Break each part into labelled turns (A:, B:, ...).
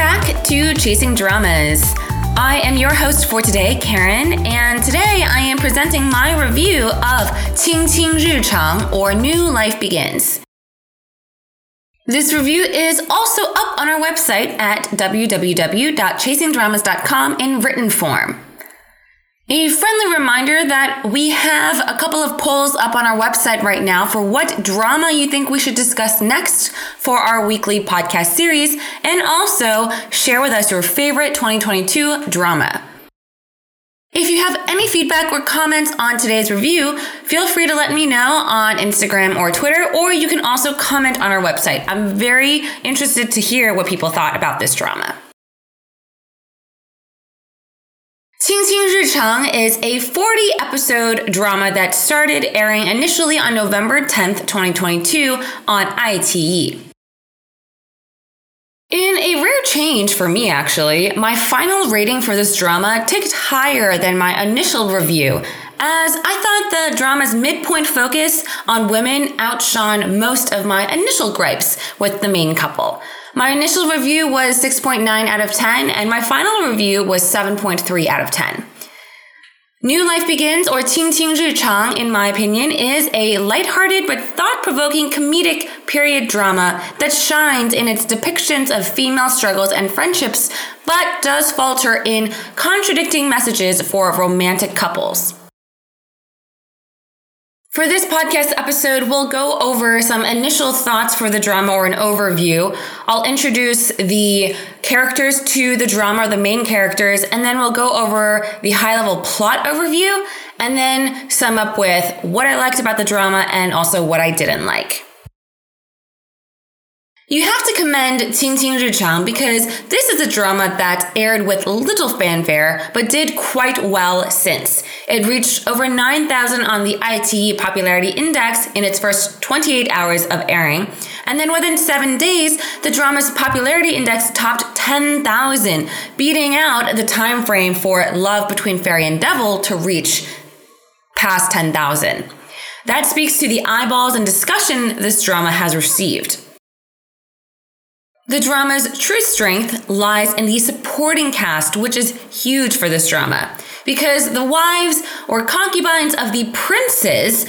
A: back to Chasing Dramas. I am your host for today, Karen, and today I am presenting my review of Qing Qing Ri Chang or New Life Begins. This review is also up on our website at www.chasingdramas.com in written form. A friendly reminder that we have a couple of polls up on our website right now for what drama you think we should discuss next for our weekly podcast series, and also share with us your favorite 2022 drama. If you have any feedback or comments on today's review, feel free to let me know on Instagram or Twitter, or you can also comment on our website. I'm very interested to hear what people thought about this drama. Qing Qing Ri Chang is a 40 episode drama that started airing initially on November 10th, 2022 on iQIYI. In a rare change for me, actually, my final rating for this drama ticked higher than my initial review, as I thought the drama's midpoint focus on women outshone most of my initial gripes with the main couple. My initial review was 6.9 out of 10, and my final review was 7.3 out of 10. New Life Begins, or Qing Qing Ri Chang, in my opinion, is a lighthearted but thought-provoking comedic period drama that shines in its depictions of female struggles and friendships, but does falter in contradicting messages for romantic couples. For this podcast episode, we'll go over some initial thoughts for the drama or an overview. I'll introduce the characters to the drama, the main characters, and then we'll go over the high level plot overview and then sum up with what I liked about the drama and also what I didn't like. You have to commend Qing Qing Ri Chang because this is a drama that aired with little fanfare but did quite well since. It reached over 9,000 on the iQIYI popularity index in its first 28 hours of airing. And then within seven days, the drama's popularity index topped 10,000, beating out the time frame for Love Between Fairy and Devil to reach past 10,000. That speaks to the eyeballs and discussion this drama has received. The drama's true strength lies in the supporting cast, which is huge for this drama. Because the wives or concubines of the princes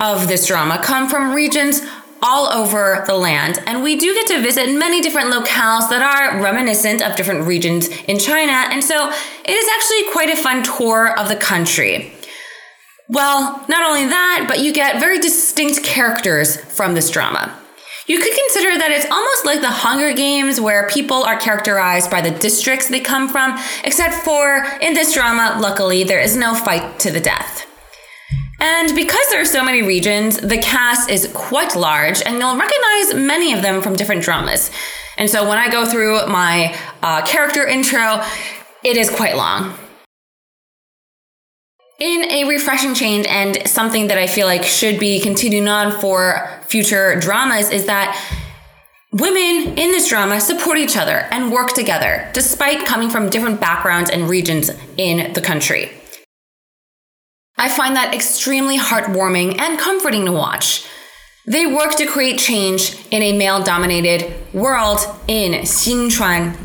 A: of this drama come from regions all over the land, and we do get to visit many different locales that are reminiscent of different regions in China, and so it is actually quite a fun tour of the country. Well, not only that, but you get very distinct characters from this drama. You could consider that it's almost like the Hunger Games where people are characterized by the districts they come from, except for in this drama, luckily, there is no fight to the death. And because there are so many regions, the cast is quite large, and you'll recognize many of them from different dramas. And so when I go through my uh, character intro, it is quite long. In a refreshing change and something that I feel like should be continuing on for future dramas is that women in this drama support each other and work together despite coming from different backgrounds and regions in the country. I find that extremely heartwarming and comforting to watch. They work to create change in a male dominated world in Xinchuan,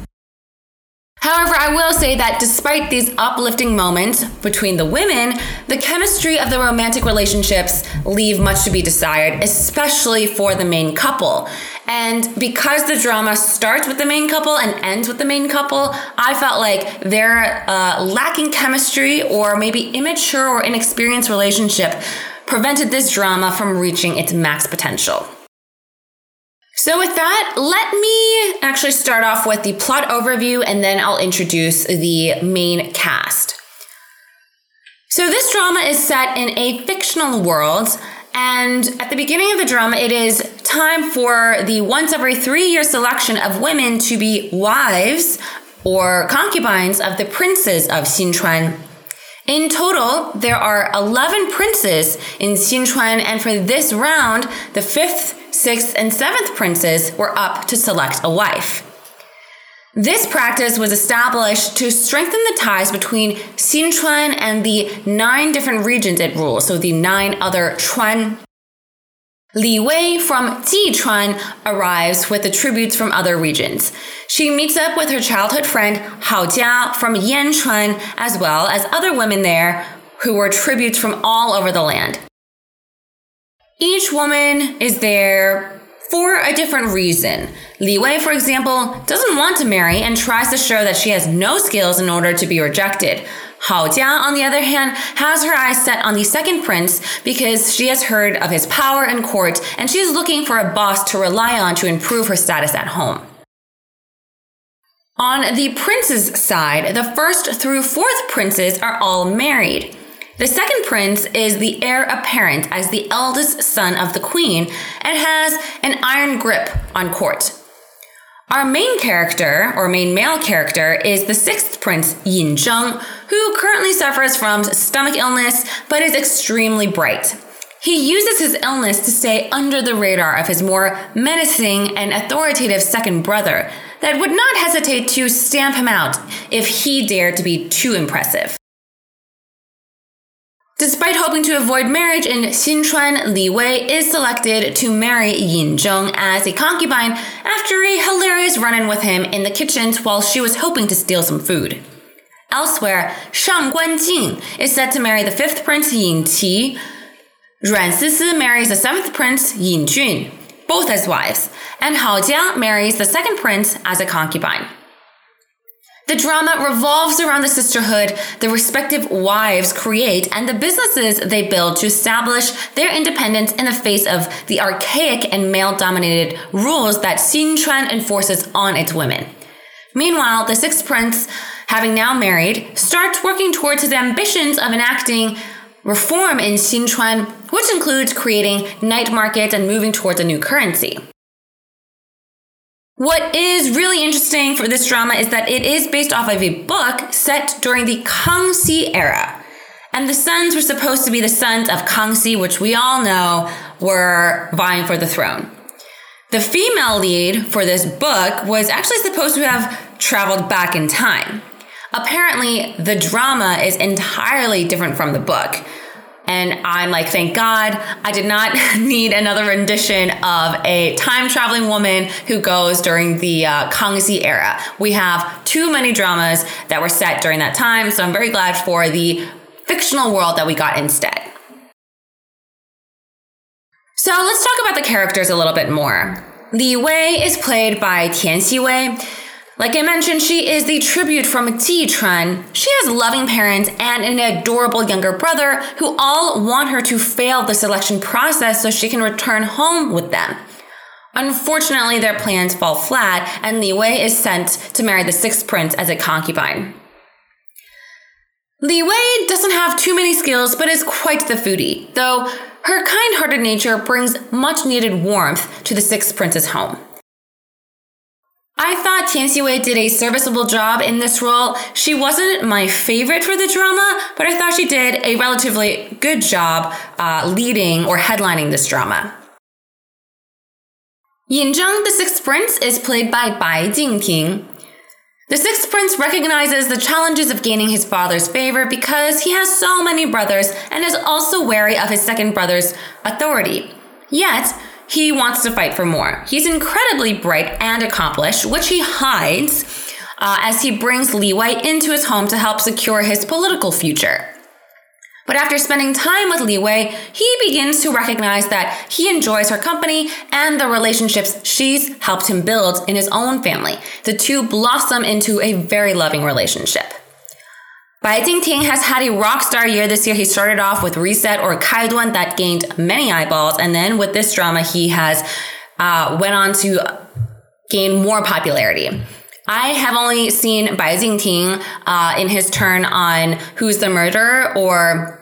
A: However, I will say that despite these uplifting moments between the women, the chemistry of the romantic relationships leave much to be desired, especially for the main couple. And because the drama starts with the main couple and ends with the main couple, I felt like their uh, lacking chemistry or maybe immature or inexperienced relationship prevented this drama from reaching its max potential. So, with that, let me actually start off with the plot overview and then I'll introduce the main cast. So, this drama is set in a fictional world, and at the beginning of the drama, it is time for the once every three year selection of women to be wives or concubines of the princes of Xinchuan. In total, there are 11 princes in Xinchuan, and for this round, the fifth sixth, and seventh princes were up to select a wife. This practice was established to strengthen the ties between Xinchuan and the nine different regions it rules, so the nine other Chuan. Li Wei from Jichuan arrives with the tributes from other regions. She meets up with her childhood friend Hao Jia from Yanchuan, as well as other women there who were tributes from all over the land. Each woman is there for a different reason. Li Wei, for example, doesn't want to marry and tries to show that she has no skills in order to be rejected. Hao Jia, on the other hand, has her eyes set on the second prince because she has heard of his power in court and she is looking for a boss to rely on to improve her status at home. On the prince's side, the first through fourth princes are all married. The second prince is the heir apparent as the eldest son of the queen and has an iron grip on court. Our main character, or main male character, is the sixth prince, Yin Zheng, who currently suffers from stomach illness but is extremely bright. He uses his illness to stay under the radar of his more menacing and authoritative second brother that would not hesitate to stamp him out if he dared to be too impressive. Despite hoping to avoid marriage in Xinchuan, Li Wei is selected to marry Yin Zheng as a concubine after a hilarious run-in with him in the kitchens while she was hoping to steal some food. Elsewhere, Shang Guanjing is set to marry the fifth prince Yin Qi. Ruan Sisi marries the seventh prince Yin Jun, both as wives, and Hao Jia marries the second prince as a concubine. The drama revolves around the sisterhood the respective wives create and the businesses they build to establish their independence in the face of the archaic and male dominated rules that Xinchuan enforces on its women. Meanwhile, the sixth prince, having now married, starts working towards his ambitions of enacting reform in Xinchuan, which includes creating night markets and moving towards a new currency. What is really interesting for this drama is that it is based off of a book set during the Kangxi era. And the sons were supposed to be the sons of Kangxi, which we all know were vying for the throne. The female lead for this book was actually supposed to have traveled back in time. Apparently, the drama is entirely different from the book. And I'm like, thank God I did not need another rendition of a time traveling woman who goes during the uh, Kangxi era. We have too many dramas that were set during that time. So I'm very glad for the fictional world that we got instead. So let's talk about the characters a little bit more. Li Wei is played by Tian Xiwei. Like I mentioned, she is the tribute from Jichuan. She has loving parents and an adorable younger brother who all want her to fail the selection process so she can return home with them. Unfortunately, their plans fall flat, and Li Wei is sent to marry the sixth prince as a concubine. Li Wei doesn't have too many skills, but is quite the foodie, though her kind hearted nature brings much needed warmth to the sixth prince's home. I thought Tian Xiwei did a serviceable job in this role. She wasn't my favorite for the drama, but I thought she did a relatively good job uh, leading or headlining this drama. Yin Zheng, the sixth prince, is played by Bai Jingting. The sixth prince recognizes the challenges of gaining his father's favor because he has so many brothers and is also wary of his second brother's authority. Yet, he wants to fight for more. He's incredibly bright and accomplished, which he hides uh, as he brings Li Wei into his home to help secure his political future. But after spending time with Li Wei, he begins to recognize that he enjoys her company and the relationships she's helped him build in his own family. The two blossom into a very loving relationship. Bai Jingting has had a rock star year this year. He started off with Reset or Kaiduan that gained many eyeballs. And then with this drama, he has uh, went on to gain more popularity. I have only seen Bai Jingting uh, in his turn on Who's the Murderer or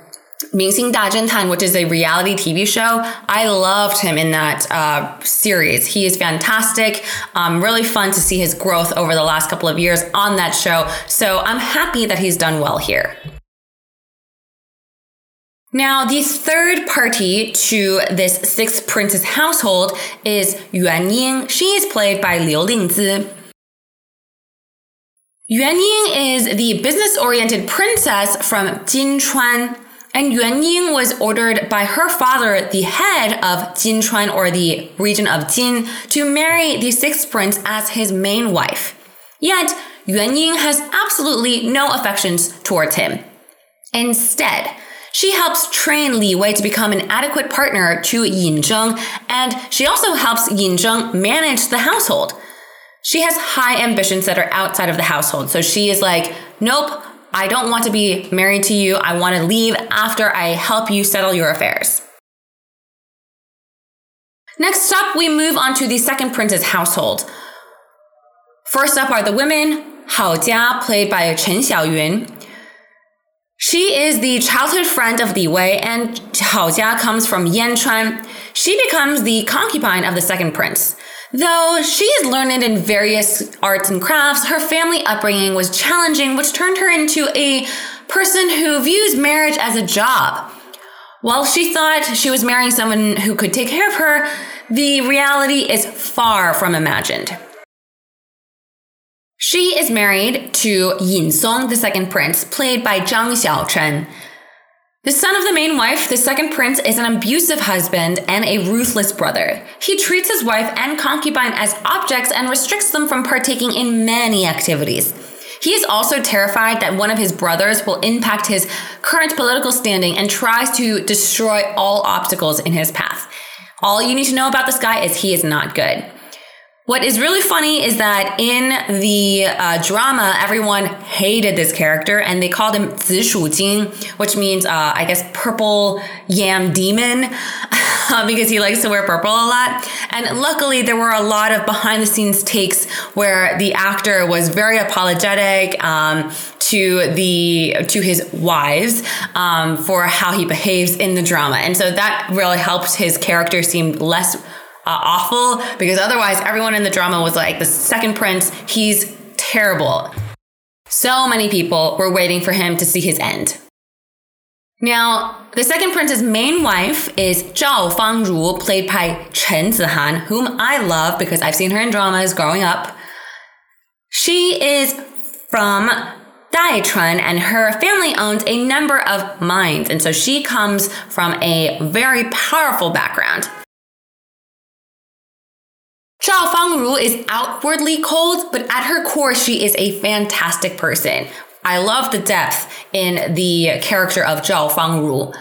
A: Ming Da Jintan, which is a reality TV show. I loved him in that uh, series. He is fantastic. Um, really fun to see his growth over the last couple of years on that show. So I'm happy that he's done well here. Now, the third party to this six princess household is Yuan Ying. She is played by Liu Lingzi. Yuan Ying is the business oriented princess from Jinchuan. And Yuan Ying was ordered by her father, the head of Jinchuan or the region of Jin, to marry the sixth prince as his main wife. Yet, Yuan Ying has absolutely no affections towards him. Instead, she helps train Li Wei to become an adequate partner to Yin Zheng, and she also helps Yin Zheng manage the household. She has high ambitions that are outside of the household, so she is like, nope, I don't want to be married to you. I want to leave after I help you settle your affairs. Next up, we move on to the second prince's household. First up are the women, Hao Jia, played by Chen Xiaoyun. She is the childhood friend of Li Wei, and Hao Jia comes from Yanchuan. She becomes the concubine of the second prince. Though she is learned in various arts and crafts, her family upbringing was challenging, which turned her into a person who views marriage as a job. While she thought she was marrying someone who could take care of her, the reality is far from imagined. She is married to Yin Song, the second prince, played by Zhang Xiaochen. The son of the main wife, the second prince is an abusive husband and a ruthless brother. He treats his wife and concubine as objects and restricts them from partaking in many activities. He is also terrified that one of his brothers will impact his current political standing and tries to destroy all obstacles in his path. All you need to know about this guy is he is not good. What is really funny is that in the uh, drama, everyone hated this character and they called him Zishu Jing, which means, uh, I guess, purple yam demon, because he likes to wear purple a lot. And luckily, there were a lot of behind the scenes takes where the actor was very apologetic. Um, to the to his wives um, for how he behaves in the drama, and so that really helped his character seem less uh, Uh, awful because otherwise everyone in the drama was like, the second prince, he's terrible. So many people were waiting for him to see his end. Now, the second prince's main wife is Zhao Fangru, played by Chen Zihan, whom I love because I've seen her in dramas growing up. She is from Daichuan and her family owns a number of mines. And so she comes from a very powerful background. Zhao Fangru is outwardly cold, but at her core, she is a fantastic person. I love the depth in the character of Zhao Fangru.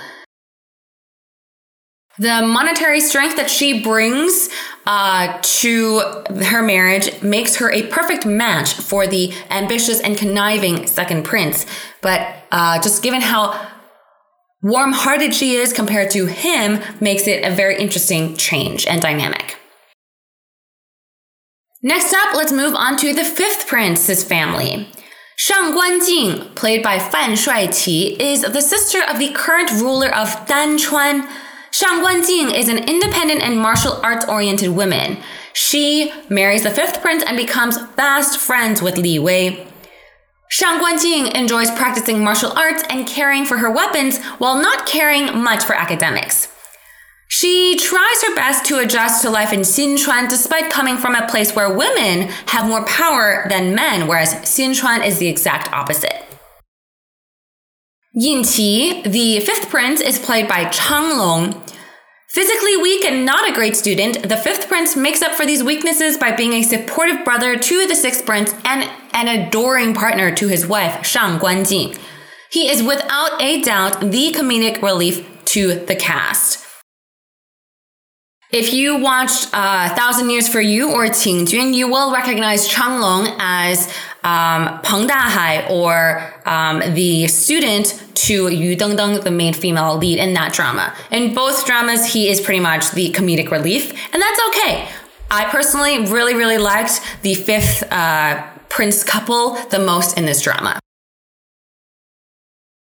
A: The monetary strength that she brings uh, to her marriage makes her a perfect match for the ambitious and conniving second prince. But uh, just given how warm hearted she is compared to him, makes it a very interesting change and dynamic. Next up, let's move on to the fifth prince's family. Shang Guanjing, played by Fan Shuaiqi, is the sister of the current ruler of Danchuan. Shang Guanjing is an independent and martial arts oriented woman. She marries the fifth prince and becomes fast friends with Li Wei. Shang Guanjing enjoys practicing martial arts and caring for her weapons while not caring much for academics. She tries her best to adjust to life in Xinchuan despite coming from a place where women have more power than men, whereas Xinchuan is the exact opposite. Yin Qi, the fifth prince, is played by Chang Long. Physically weak and not a great student, the fifth prince makes up for these weaknesses by being a supportive brother to the sixth prince and an adoring partner to his wife, Shang Guanjing. He is without a doubt the comedic relief to the cast. If you watched uh, Thousand Years for You or Qingjun, you will recognize Chang Long as um, Peng Dahai or um, the student to Yu Dengdeng, the main female lead in that drama. In both dramas, he is pretty much the comedic relief, and that's okay. I personally really, really liked the fifth uh, prince couple the most in this drama.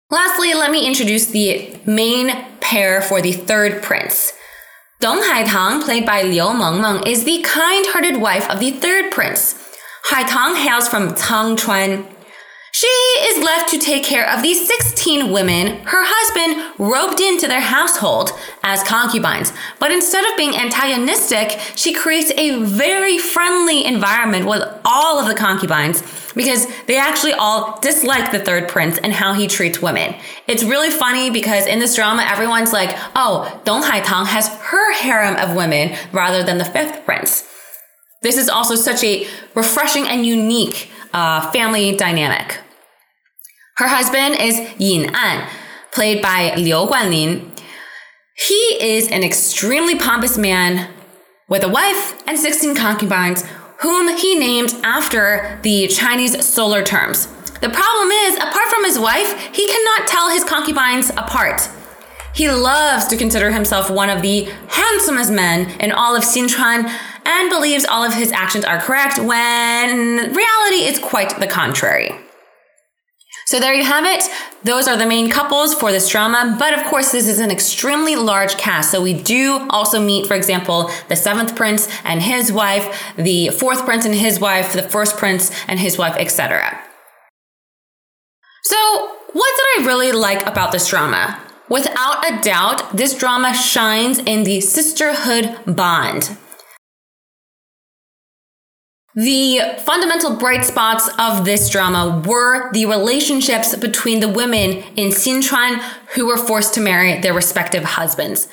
A: Lastly, let me introduce the main pair for the third prince. Dong Haitang, played by Liu Mengmeng, is the kind-hearted wife of the third prince. Haitang hails from Changchuan. She is left to take care of these 16 women her husband roped into their household as concubines. But instead of being antagonistic, she creates a very friendly environment with all of the concubines because they actually all dislike the third prince and how he treats women. It's really funny because in this drama, everyone's like, oh, Dong Haitang has her harem of women rather than the fifth prince. This is also such a refreshing and unique uh, family dynamic. Her husband is Yin An, played by Liu Guanlin. He is an extremely pompous man with a wife and 16 concubines whom he named after the Chinese solar terms. The problem is, apart from his wife, he cannot tell his concubines apart. He loves to consider himself one of the handsomest men in all of Xinchuan and believes all of his actions are correct when reality is quite the contrary. So there you have it. Those are the main couples for this drama. But of course, this is an extremely large cast. So we do also meet, for example, the seventh prince and his wife, the fourth prince and his wife, the first prince and his wife, etc. So what did I really like about this drama? Without a doubt, this drama shines in the sisterhood bond. The fundamental bright spots of this drama were the relationships between the women in Xinchuan who were forced to marry their respective husbands.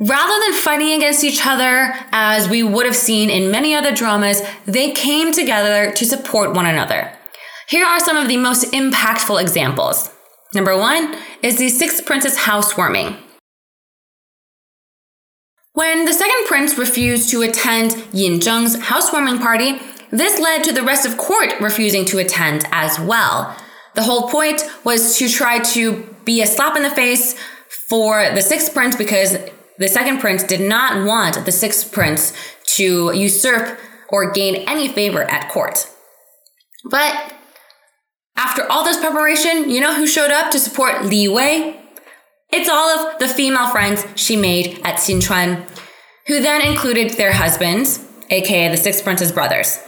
A: Rather than fighting against each other, as we would have seen in many other dramas, they came together to support one another. Here are some of the most impactful examples. Number one is the Sixth Princess housewarming. When the second prince refused to attend Yin Zheng's housewarming party, this led to the rest of court refusing to attend as well. The whole point was to try to be a slap in the face for the sixth prince because the second prince did not want the sixth prince to usurp or gain any favor at court. But after all this preparation, you know who showed up to support Li Wei? It's all of the female friends she made at Xinchuan, who then included their husbands, aka the six princes' brothers.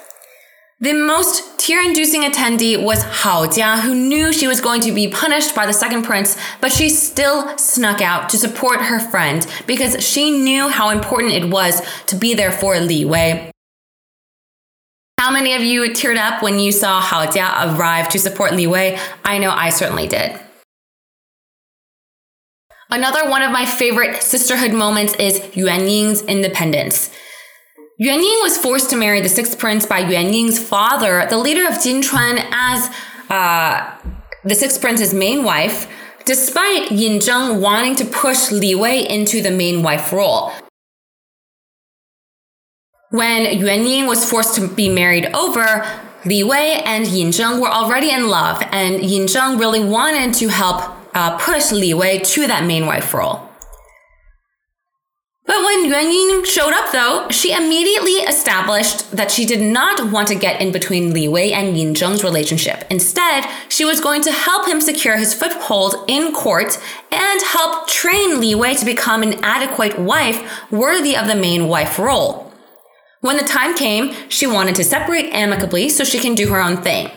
A: The most tear-inducing attendee was Hao Jia, who knew she was going to be punished by the second prince, but she still snuck out to support her friend because she knew how important it was to be there for Li Wei. How many of you teared up when you saw Hao Jia arrive to support Li Wei? I know I certainly did. Another one of my favorite sisterhood moments is Yuan Ying's independence. Yuan Ying was forced to marry the sixth prince by Yuan Ying's father, the leader of Jinchuan, as uh, the sixth prince's main wife, despite Yin Zheng wanting to push Li Wei into the main wife role. When Yuan Ying was forced to be married over, Li Wei and Yin Zheng were already in love, and Yin Zheng really wanted to help uh, push Li Wei to that main wife role. But when Yuan Ying showed up, though, she immediately established that she did not want to get in between Li Wei and Yin Zheng's relationship. Instead, she was going to help him secure his foothold in court and help train Li Wei to become an adequate wife worthy of the main wife role. When the time came, she wanted to separate amicably so she can do her own thing.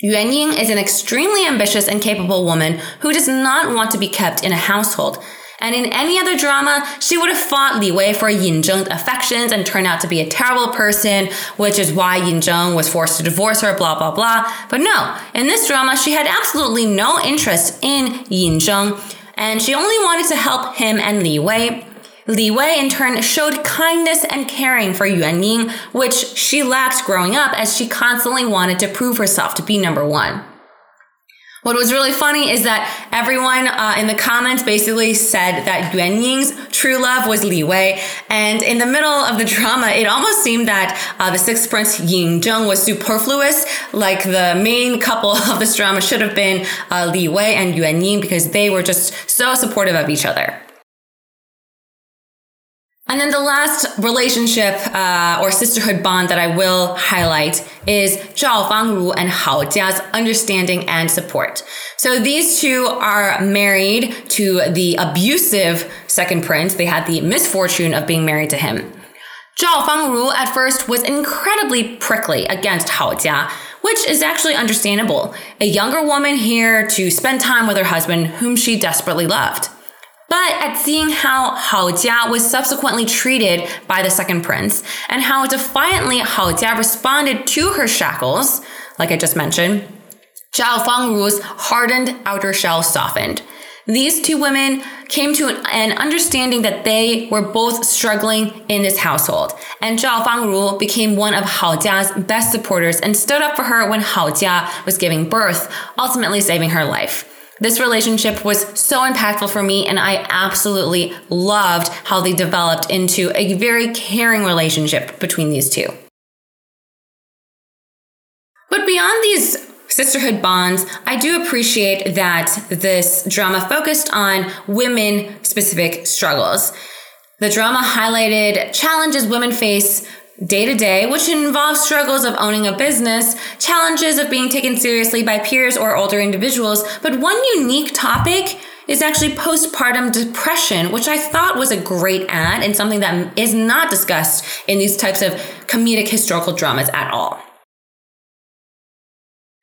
A: Yuan Ying is an extremely ambitious and capable woman who does not want to be kept in a household. And in any other drama, she would have fought Li Wei for Yin Zheng's affections and turned out to be a terrible person, which is why Yin Zheng was forced to divorce her, blah, blah, blah. But no, in this drama, she had absolutely no interest in Yin Zheng, and she only wanted to help him and Li Wei. Li Wei in turn showed kindness and caring for Yuan Ying, which she lacked growing up as she constantly wanted to prove herself to be number one. What was really funny is that everyone uh, in the comments basically said that Yuan Ying's true love was Li Wei. And in the middle of the drama, it almost seemed that uh, the sixth prince Yin Zheng was superfluous. Like the main couple of this drama should have been uh, Li Wei and Yuan Ying because they were just so supportive of each other. And then the last relationship uh, or sisterhood bond that I will highlight is Zhao Fangru and Hao Jia's understanding and support. So these two are married to the abusive second prince. They had the misfortune of being married to him. Zhao Fangru at first was incredibly prickly against Hao Jia, which is actually understandable. A younger woman here to spend time with her husband, whom she desperately loved. But at seeing how Hao Jia was subsequently treated by the second prince, and how defiantly Hao Jia responded to her shackles, like I just mentioned, Zhao Fangru's hardened outer shell softened. These two women came to an understanding that they were both struggling in this household. And Zhao Fangru became one of Hao Jia's best supporters and stood up for her when Hao Jia was giving birth, ultimately saving her life. This relationship was so impactful for me, and I absolutely loved how they developed into a very caring relationship between these two. But beyond these sisterhood bonds, I do appreciate that this drama focused on women specific struggles. The drama highlighted challenges women face day to day, which involves struggles of owning a business, challenges of being taken seriously by peers or older individuals. But one unique topic is actually postpartum depression, which I thought was a great ad and something that is not discussed in these types of comedic historical dramas at all.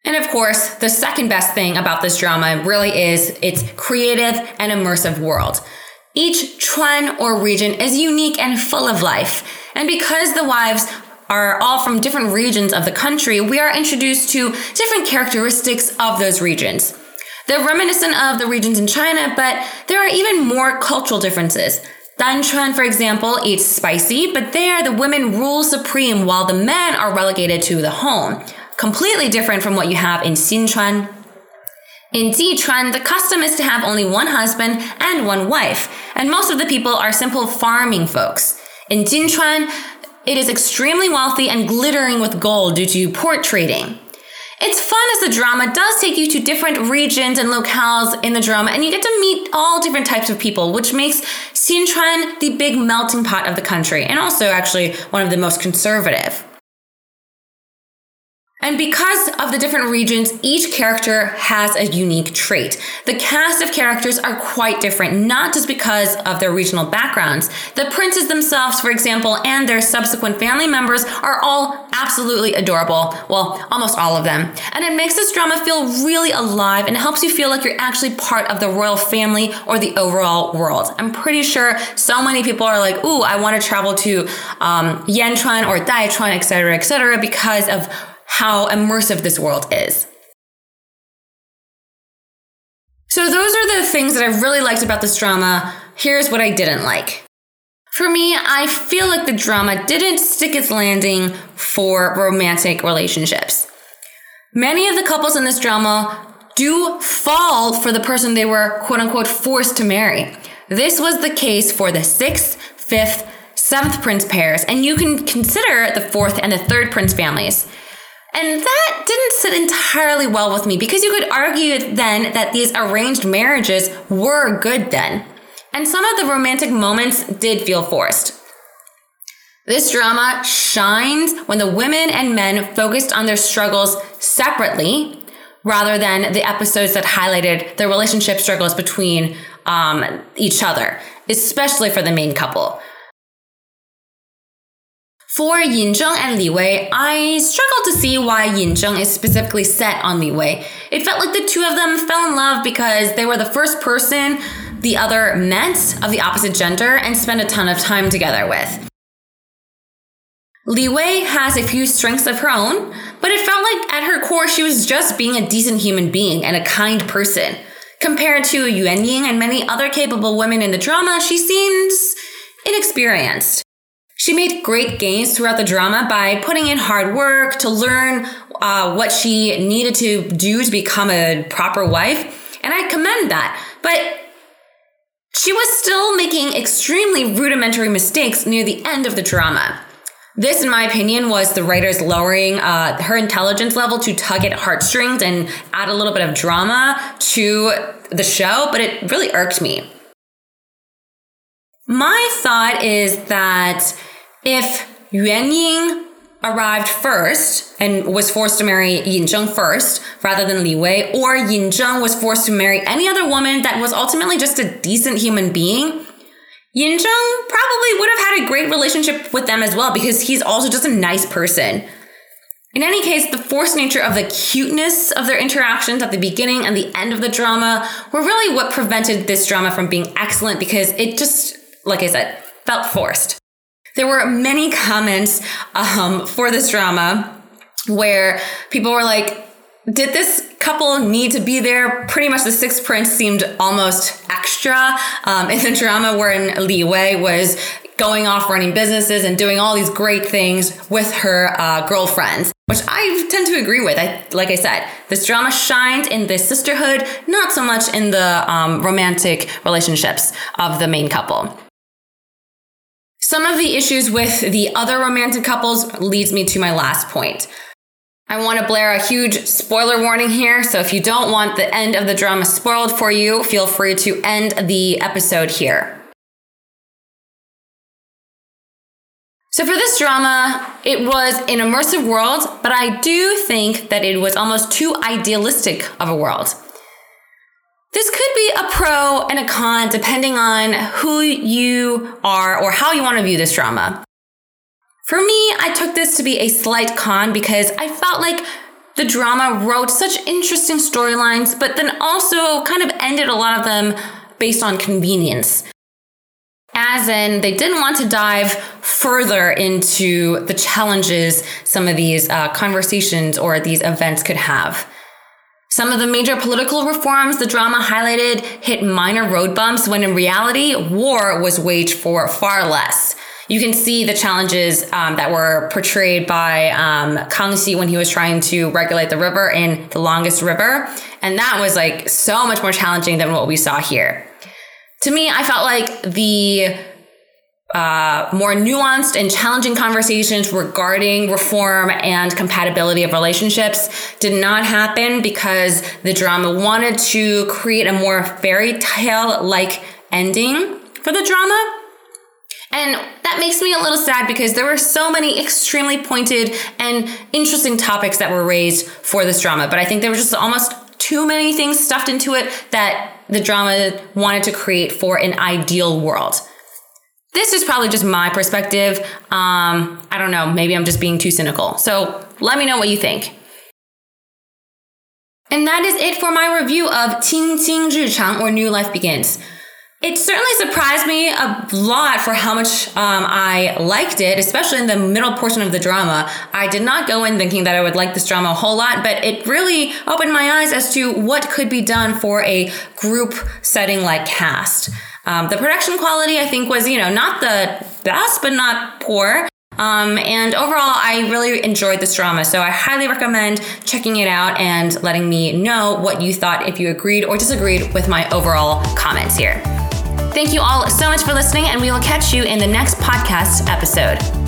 A: And of course, the second best thing about this drama really is its creative and immersive world. Each Chuan or region is unique and full of life. And because the wives are all from different regions of the country, we are introduced to different characteristics of those regions. They're reminiscent of the regions in China, but there are even more cultural differences. Danchuan, for example, eats spicy, but there the women rule supreme while the men are relegated to the home. Completely different from what you have in Xinchuan. In Jichuan, the custom is to have only one husband and one wife, and most of the people are simple farming folks. In Jinchuan, it is extremely wealthy and glittering with gold due to port trading. It's fun as the drama does take you to different regions and locales in the drama, and you get to meet all different types of people, which makes Xinchuan the big melting pot of the country, and also actually one of the most conservative. And because of the different regions, each character has a unique trait. The cast of characters are quite different, not just because of their regional backgrounds. The princes themselves, for example, and their subsequent family members are all absolutely adorable. Well, almost all of them. And it makes this drama feel really alive and helps you feel like you're actually part of the royal family or the overall world. I'm pretty sure so many people are like, ooh, I want to travel to um, Yanchuan or Daichuan, etc., etc., because of how immersive this world is. So, those are the things that I really liked about this drama. Here's what I didn't like. For me, I feel like the drama didn't stick its landing for romantic relationships. Many of the couples in this drama do fall for the person they were quote unquote forced to marry. This was the case for the sixth, fifth, seventh prince pairs, and you can consider the fourth and the third prince families. And that didn't sit entirely well with me because you could argue then that these arranged marriages were good then. And some of the romantic moments did feel forced. This drama shines when the women and men focused on their struggles separately rather than the episodes that highlighted the relationship struggles between um, each other, especially for the main couple. For Yin Zheng and Li Wei, I struggled to see why Yin Zheng is specifically set on Li Wei. It felt like the two of them fell in love because they were the first person the other met of the opposite gender and spent a ton of time together with. Li Wei has a few strengths of her own, but it felt like at her core she was just being a decent human being and a kind person. Compared to Yuan Ying and many other capable women in the drama, she seems inexperienced. She made great gains throughout the drama by putting in hard work to learn uh, what she needed to do to become a proper wife, and I commend that. But she was still making extremely rudimentary mistakes near the end of the drama. This, in my opinion, was the writers lowering uh, her intelligence level to tug at heartstrings and add a little bit of drama to the show, but it really irked me. My thought is that if Yuan Ying arrived first and was forced to marry Yin Zheng first rather than Li Wei, or Yin Zheng was forced to marry any other woman that was ultimately just a decent human being, Yin Zheng probably would have had a great relationship with them as well because he's also just a nice person. In any case, the forced nature of the cuteness of their interactions at the beginning and the end of the drama were really what prevented this drama from being excellent because it just, like I said, felt forced. There were many comments um, for this drama where people were like, did this couple need to be there? Pretty much the sixth prince seemed almost extra um, in the drama wherein Li Wei was going off running businesses and doing all these great things with her uh, girlfriends, which I tend to agree with. I, like I said, this drama shined in the sisterhood, not so much in the um, romantic relationships of the main couple. Some of the issues with the other romantic couples leads me to my last point. I want to blare a huge spoiler warning here, so if you don't want the end of the drama spoiled for you, feel free to end the episode here. So for this drama, it was an immersive world, but I do think that it was almost too idealistic of a world. This could be a pro and a con depending on who you are or how you want to view this drama. For me, I took this to be a slight con because I felt like the drama wrote such interesting storylines, but then also kind of ended a lot of them based on convenience. As in, they didn't want to dive further into the challenges some of these uh, conversations or these events could have. Some of the major political reforms the drama highlighted hit minor road bumps when in reality, war was waged for far less. You can see the challenges um, that were portrayed by um, Kangxi when he was trying to regulate the river in the longest river. And that was like so much more challenging than what we saw here. To me, I felt like the uh, more nuanced and challenging conversations regarding reform and compatibility of relationships did not happen because the drama wanted to create a more fairy tale like ending for the drama. And that makes me a little sad because there were so many extremely pointed and interesting topics that were raised for this drama. But I think there were just almost too many things stuffed into it that the drama wanted to create for an ideal world. This is probably just my perspective. Um, I don't know. Maybe I'm just being too cynical. So let me know what you think. And that is it for my review of Qing Qing Ri Chang or New Life Begins. It certainly surprised me a lot for how much um, I liked it, especially in the middle portion of the drama. I did not go in thinking that I would like this drama a whole lot, but it really opened my eyes as to what could be done for a group setting like Caste. Um, the production quality, I think, was, you know, not the best, but not poor. Um, and overall, I really enjoyed this drama. So I highly recommend checking it out and letting me know what you thought if you agreed or disagreed with my overall comments here. Thank you all so much for listening, and we will catch you in the next podcast episode.